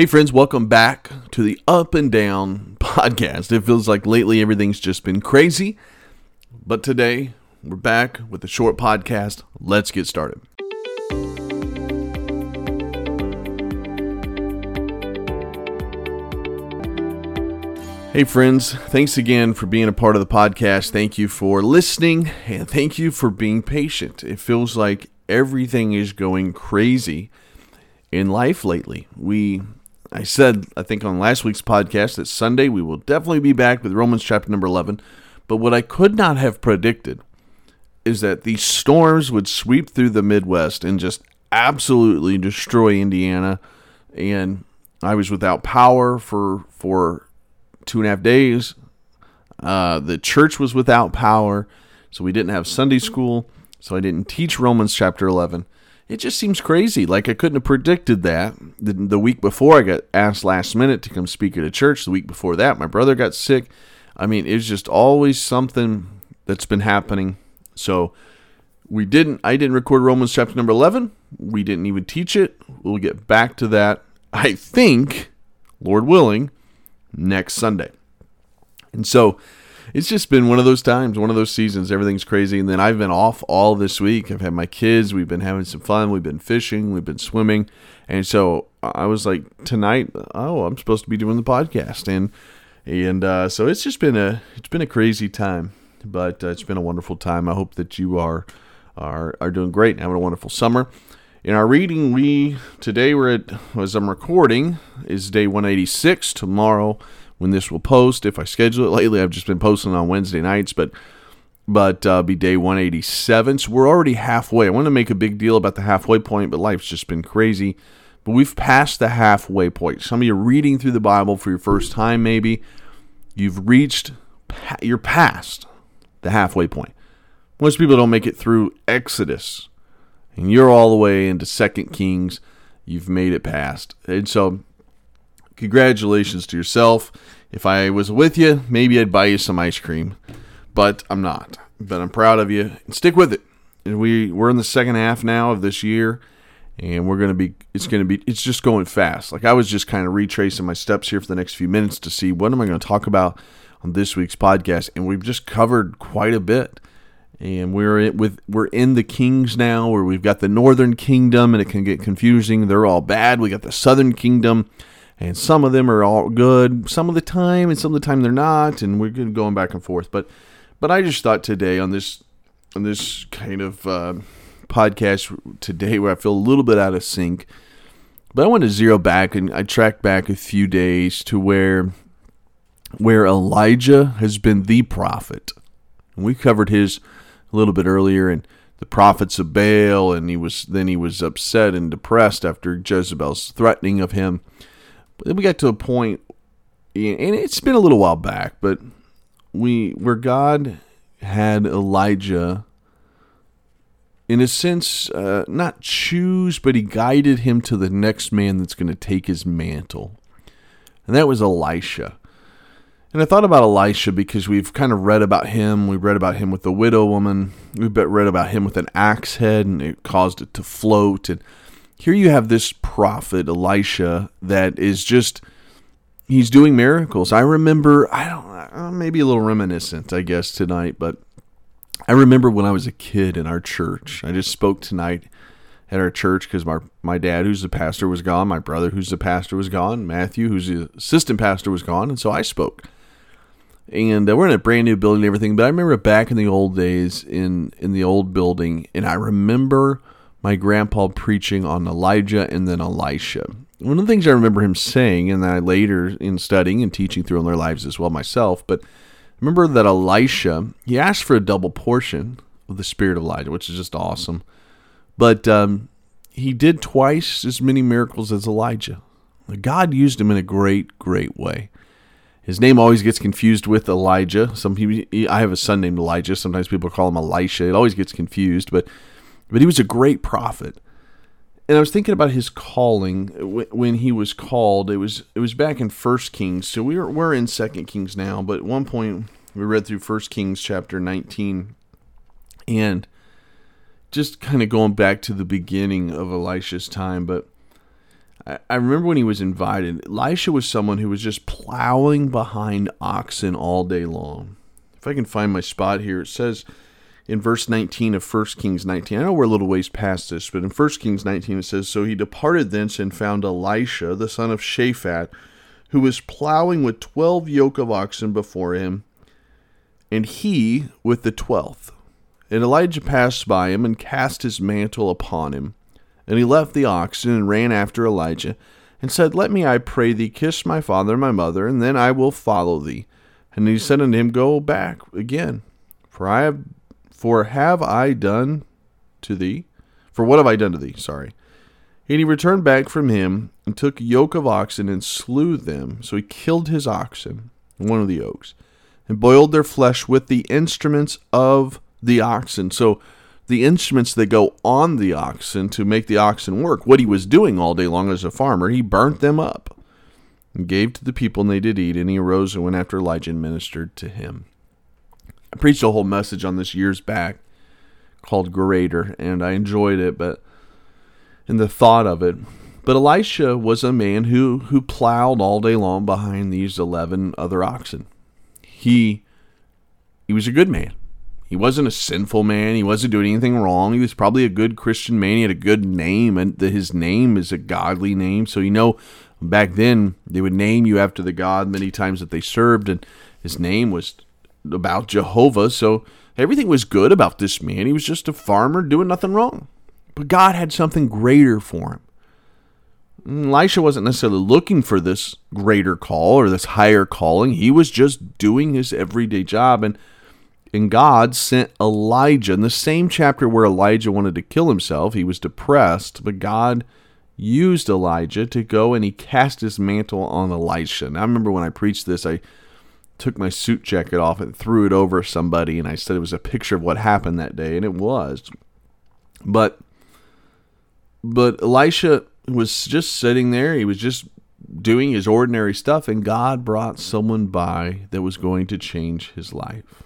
Hey, friends, welcome back to the Up and Down podcast. It feels like lately everything's just been crazy, but today we're back with a short podcast. Let's get started. Hey, friends, thanks again for being a part of the podcast. Thank you for listening and thank you for being patient. It feels like everything is going crazy in life lately. We I said, I think on last week's podcast that Sunday we will definitely be back with Romans chapter number 11. But what I could not have predicted is that these storms would sweep through the Midwest and just absolutely destroy Indiana. And I was without power for for two and a half days. Uh, the church was without power, so we didn't have Sunday school. So I didn't teach Romans chapter 11 it just seems crazy. Like I couldn't have predicted that. The, the week before, I got asked last minute to come speak at a church. The week before that, my brother got sick. I mean, it's just always something that's been happening. So we didn't. I didn't record Romans chapter number eleven. We didn't even teach it. We'll get back to that. I think, Lord willing, next Sunday. And so it's just been one of those times, one of those seasons. Everything's crazy, and then I've been off all this week. I've had my kids. We've been having some fun. We've been fishing. We've been swimming, and so I was like, tonight, oh, I'm supposed to be doing the podcast, and and uh, so it's just been a it's been a crazy time, but uh, it's been a wonderful time. I hope that you are are are doing great and having a wonderful summer. In our reading, we today we're at as I'm recording is day 186. Tomorrow when this will post. If I schedule it lately, I've just been posting on Wednesday nights, but but uh, be day 187. So we're already halfway. I want to make a big deal about the halfway point, but life's just been crazy. But we've passed the halfway point. Some of you are reading through the Bible for your first time, maybe. You've reached, you're past the halfway point. Most people don't make it through Exodus, and you're all the way into Second Kings. You've made it past, and so congratulations to yourself. If I was with you, maybe I'd buy you some ice cream, but I'm not. But I'm proud of you. And stick with it. And we we're in the second half now of this year, and we're gonna be. It's gonna be. It's just going fast. Like I was just kind of retracing my steps here for the next few minutes to see what am I going to talk about on this week's podcast, and we've just covered quite a bit and we're in, with we're in the kings now where we've got the northern kingdom and it can get confusing they're all bad we got the southern kingdom and some of them are all good. Some of the time and some of the time they're not and we're going back and forth. But but i just thought today on this on this kind of uh, podcast today where i feel a little bit out of sync but i want to zero back and i tracked back a few days to where where elijah has been the prophet. And we covered his a little bit earlier and the prophets of baal and he was then he was upset and depressed after jezebel's threatening of him but then we got to a point, and it's been a little while back, but we where God had Elijah, in a sense, uh, not choose, but He guided him to the next man that's going to take his mantle, and that was Elisha. And I thought about Elisha because we've kind of read about him. We read about him with the widow woman. We've read about him with an axe head, and it caused it to float. And here you have this prophet Elisha that is just he's doing miracles. I remember I don't uh, maybe a little reminiscent I guess tonight, but I remember when I was a kid in our church. I just spoke tonight at our church because my my dad, who's the pastor, was gone. My brother, who's the pastor, was gone. Matthew, who's the assistant pastor, was gone, and so I spoke. And uh, we're in a brand new building and everything. But I remember back in the old days in in the old building, and I remember my grandpa preaching on Elijah and then Elisha. One of the things I remember him saying, and I later in studying and teaching through in their lives as well myself, but remember that Elisha, he asked for a double portion of the spirit of Elijah, which is just awesome. But um, he did twice as many miracles as Elijah. God used him in a great, great way. His name always gets confused with Elijah. Some people, I have a son named Elijah. Sometimes people call him Elisha. It always gets confused, but but he was a great prophet. And I was thinking about his calling when he was called. It was it was back in First Kings. So we are we're in Second Kings now, but at one point we read through First Kings chapter 19 and just kind of going back to the beginning of Elisha's time, but I remember when he was invited, Elisha was someone who was just plowing behind oxen all day long. If I can find my spot here, it says in verse 19 of 1 Kings 19. I know we're a little ways past this, but in 1 Kings 19 it says, So he departed thence and found Elisha, the son of Shaphat, who was plowing with twelve yoke of oxen before him, and he with the twelfth. And Elijah passed by him and cast his mantle upon him. And he left the oxen and ran after Elijah, and said, Let me, I pray thee, kiss my father and my mother, and then I will follow thee. And he said unto him, Go back again, for I have for have I done to thee? For what have I done to thee? Sorry. And he returned back from him and took yoke of oxen and slew them. So he killed his oxen, one of the yokes, and boiled their flesh with the instruments of the oxen. So the instruments that go on the oxen to make the oxen work, what he was doing all day long as a farmer, he burnt them up and gave to the people, and they did eat. And he arose and went after Elijah and ministered to him. I preached a whole message on this years back called Greater, and I enjoyed it, but in the thought of it. But Elisha was a man who, who plowed all day long behind these 11 other oxen. He, he was a good man. He wasn't a sinful man. He wasn't doing anything wrong. He was probably a good Christian man. He had a good name, and his name is a godly name. So, you know, back then, they would name you after the God many times that they served, and his name was about Jehovah, so everything was good about this man. He was just a farmer doing nothing wrong. But God had something greater for him. Elisha wasn't necessarily looking for this greater call or this higher calling. He was just doing his everyday job. And, and God sent Elijah in the same chapter where Elijah wanted to kill himself. He was depressed, but God used Elijah to go and he cast his mantle on Elisha. Now, I remember when I preached this, I took my suit jacket off and threw it over somebody and I said it was a picture of what happened that day and it was. But but Elisha was just sitting there, he was just doing his ordinary stuff and God brought someone by that was going to change his life.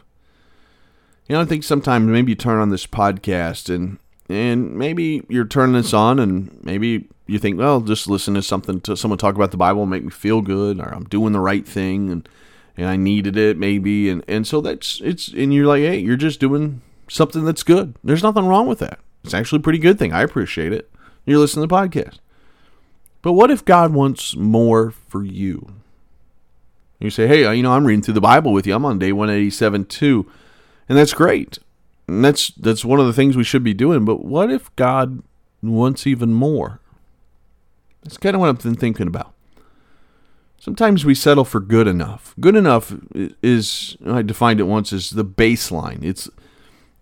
You know, I think sometimes maybe you turn on this podcast and and maybe you're turning this on and maybe you think, well, just listen to something to someone talk about the Bible and make me feel good or I'm doing the right thing and and I needed it maybe and and so that's it's and you're like hey you're just doing something that's good. There's nothing wrong with that. It's actually a pretty good thing. I appreciate it. You're listening to the podcast. But what if God wants more for you? You say hey uh, you know I'm reading through the Bible with you. I'm on day 187 too and that's great. And that's that's one of the things we should be doing. But what if God wants even more? That's kind of what I've been thinking about Sometimes we settle for good enough. Good enough is I defined it once as the baseline. It's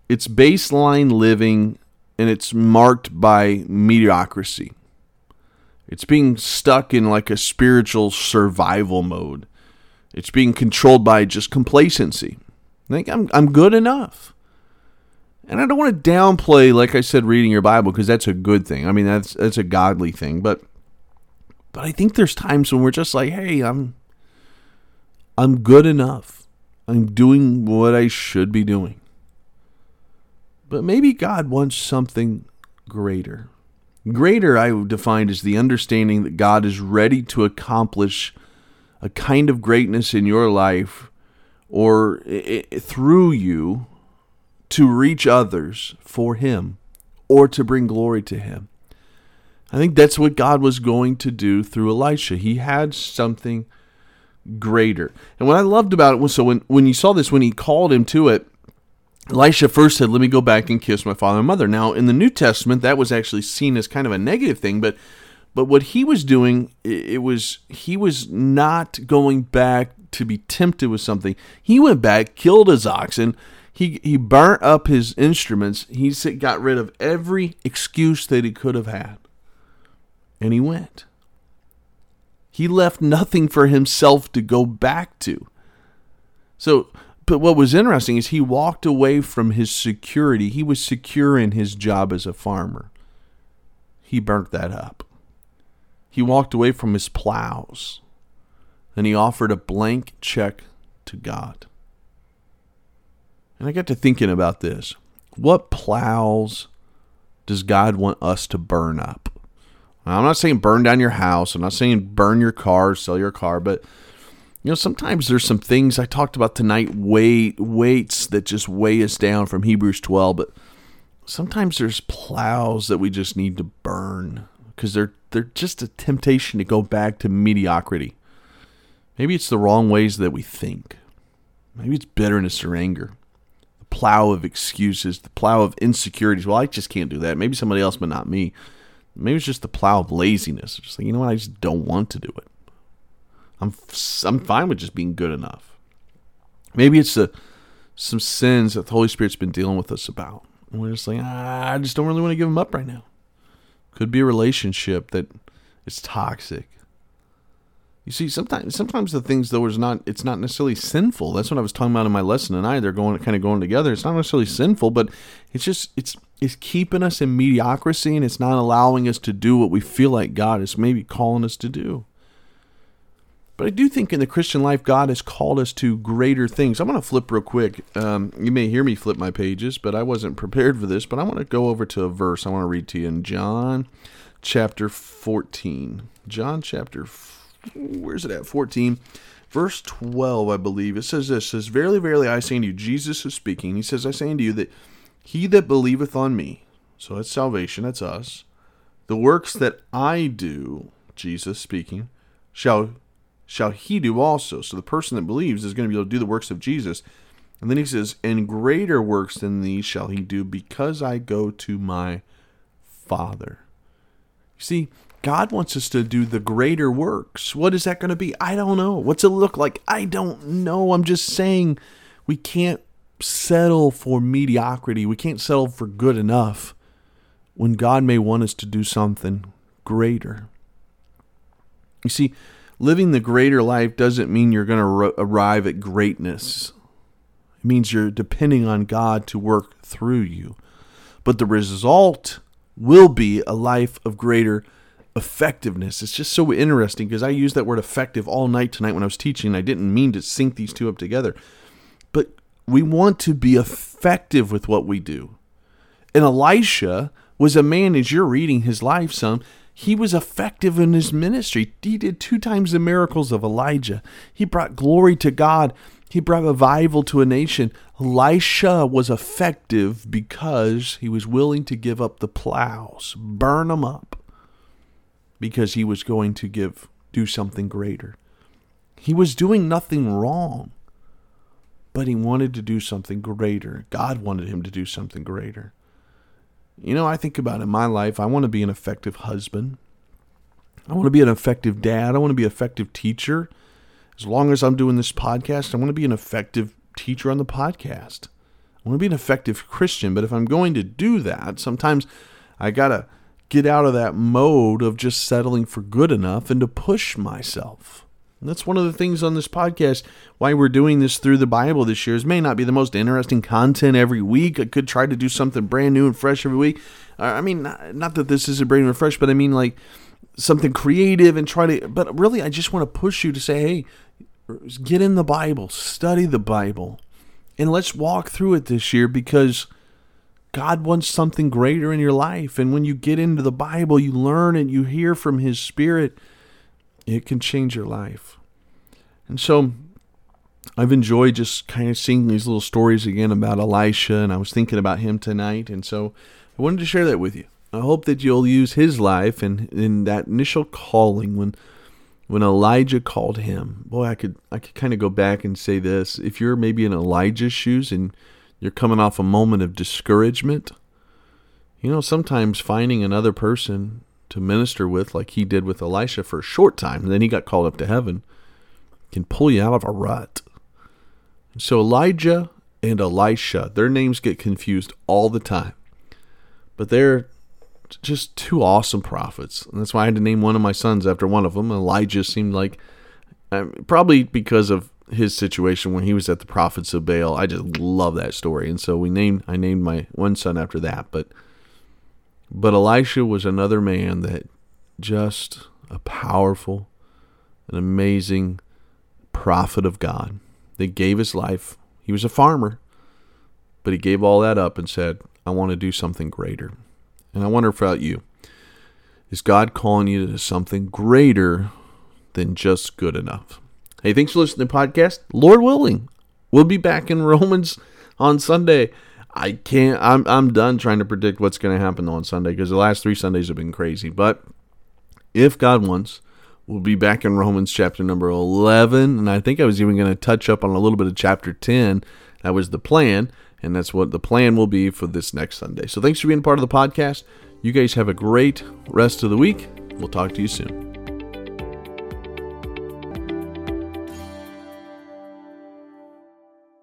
it's baseline living and it's marked by mediocrity. It's being stuck in like a spiritual survival mode. It's being controlled by just complacency. I think I'm I'm good enough. And I don't want to downplay, like I said, reading your Bible because that's a good thing. I mean, that's that's a godly thing. But but I think there's times when we're just like, hey, I'm I'm good enough. I'm doing what I should be doing. But maybe God wants something greater. Greater, I would define as the understanding that God is ready to accomplish a kind of greatness in your life or through you to reach others for Him or to bring glory to Him. I think that's what God was going to do through Elisha. He had something greater. And what I loved about it was so when, when you saw this, when he called him to it, Elisha first said, Let me go back and kiss my father and mother. Now, in the New Testament, that was actually seen as kind of a negative thing, but but what he was doing, it was he was not going back to be tempted with something. He went back, killed his oxen, he he burnt up his instruments. He got rid of every excuse that he could have had and he went. He left nothing for himself to go back to. So, but what was interesting is he walked away from his security. He was secure in his job as a farmer. He burnt that up. He walked away from his plows and he offered a blank check to God. And I got to thinking about this. What plows does God want us to burn up? I'm not saying burn down your house. I'm not saying burn your car, sell your car, but you know, sometimes there's some things I talked about tonight, weight weights that just weigh us down from Hebrews 12, but sometimes there's plows that we just need to burn because they're they're just a temptation to go back to mediocrity. Maybe it's the wrong ways that we think. Maybe it's bitterness or anger. The plow of excuses, the plow of insecurities. Well, I just can't do that. Maybe somebody else, but not me. Maybe it's just the plow of laziness. Just like, you know what? I just don't want to do it. I'm I'm fine with just being good enough. Maybe it's the some sins that the Holy Spirit's been dealing with us about. And we're just like, ah, I just don't really want to give them up right now. Could be a relationship that is toxic. You see, sometimes sometimes the things though is not it's not necessarily sinful. That's what I was talking about in my lesson tonight. They're going kind of going together. It's not necessarily sinful, but it's just it's it's keeping us in mediocrity and it's not allowing us to do what we feel like God is maybe calling us to do. But I do think in the Christian life, God has called us to greater things. I'm going to flip real quick. Um, you may hear me flip my pages, but I wasn't prepared for this. But I want to go over to a verse I want to read to you in John chapter 14. John chapter, where's it at? 14. Verse 12, I believe. It says this, it says, Verily, verily, I say unto you, Jesus is speaking. He says, I say unto you that he that believeth on me, so that's salvation, that's us, the works that I do, Jesus speaking, shall shall he do also. So the person that believes is going to be able to do the works of Jesus. And then he says, And greater works than these shall he do because I go to my Father. See, God wants us to do the greater works. What is that going to be? I don't know. What's it look like? I don't know. I'm just saying we can't settle for mediocrity. We can't settle for good enough when God may want us to do something greater. You see, living the greater life doesn't mean you're going to arrive at greatness. It means you're depending on God to work through you. But the result will be a life of greater effectiveness. It's just so interesting because I used that word effective all night tonight when I was teaching. I didn't mean to sync these two up together. But we want to be effective with what we do. And Elisha was a man, as you're reading his life, some, he was effective in his ministry. He did two times the miracles of Elijah. He brought glory to God. He brought revival to a nation. Elisha was effective because he was willing to give up the plows, burn them up, because he was going to give do something greater. He was doing nothing wrong, but he wanted to do something greater. God wanted him to do something greater. You know, I think about in my life, I want to be an effective husband. I want to be an effective dad. I want to be an effective teacher. As long as I'm doing this podcast, I want to be an effective teacher on the podcast. I want to be an effective Christian. But if I'm going to do that, sometimes I got to get out of that mode of just settling for good enough and to push myself. And that's one of the things on this podcast. Why we're doing this through the Bible this year is may not be the most interesting content every week. I could try to do something brand new and fresh every week. I mean, not, not that this is a brand new and fresh, but I mean like something creative and try to. But really, I just want to push you to say, hey, get in the Bible, study the Bible, and let's walk through it this year because. God wants something greater in your life. And when you get into the Bible, you learn and you hear from His Spirit it can change your life. And so I've enjoyed just kind of seeing these little stories again about Elisha, and I was thinking about him tonight, and so I wanted to share that with you. I hope that you'll use his life and in that initial calling when when Elijah called him. Boy, I could I could kind of go back and say this. If you're maybe in Elijah's shoes and you're coming off a moment of discouragement, you know, sometimes finding another person to minister with, like he did with Elisha for a short time, and then he got called up to heaven, can pull you out of a rut. So Elijah and Elisha, their names get confused all the time. But they're just two awesome prophets. And that's why I had to name one of my sons after one of them. Elijah seemed like, um, probably because of his situation when he was at the prophets of Baal. I just love that story. And so we named, I named my one son after that. But but Elisha was another man that just a powerful, an amazing prophet of God that gave his life. He was a farmer, but he gave all that up and said, I want to do something greater. And I wonder about you. Is God calling you to something greater than just good enough? Hey, thanks for listening to the podcast. Lord willing, we'll be back in Romans on Sunday. I can't. I'm I'm done trying to predict what's going to happen on Sunday because the last three Sundays have been crazy. But if God wants, we'll be back in Romans chapter number 11, and I think I was even going to touch up on a little bit of chapter 10. That was the plan, and that's what the plan will be for this next Sunday. So thanks for being part of the podcast. You guys have a great rest of the week. We'll talk to you soon.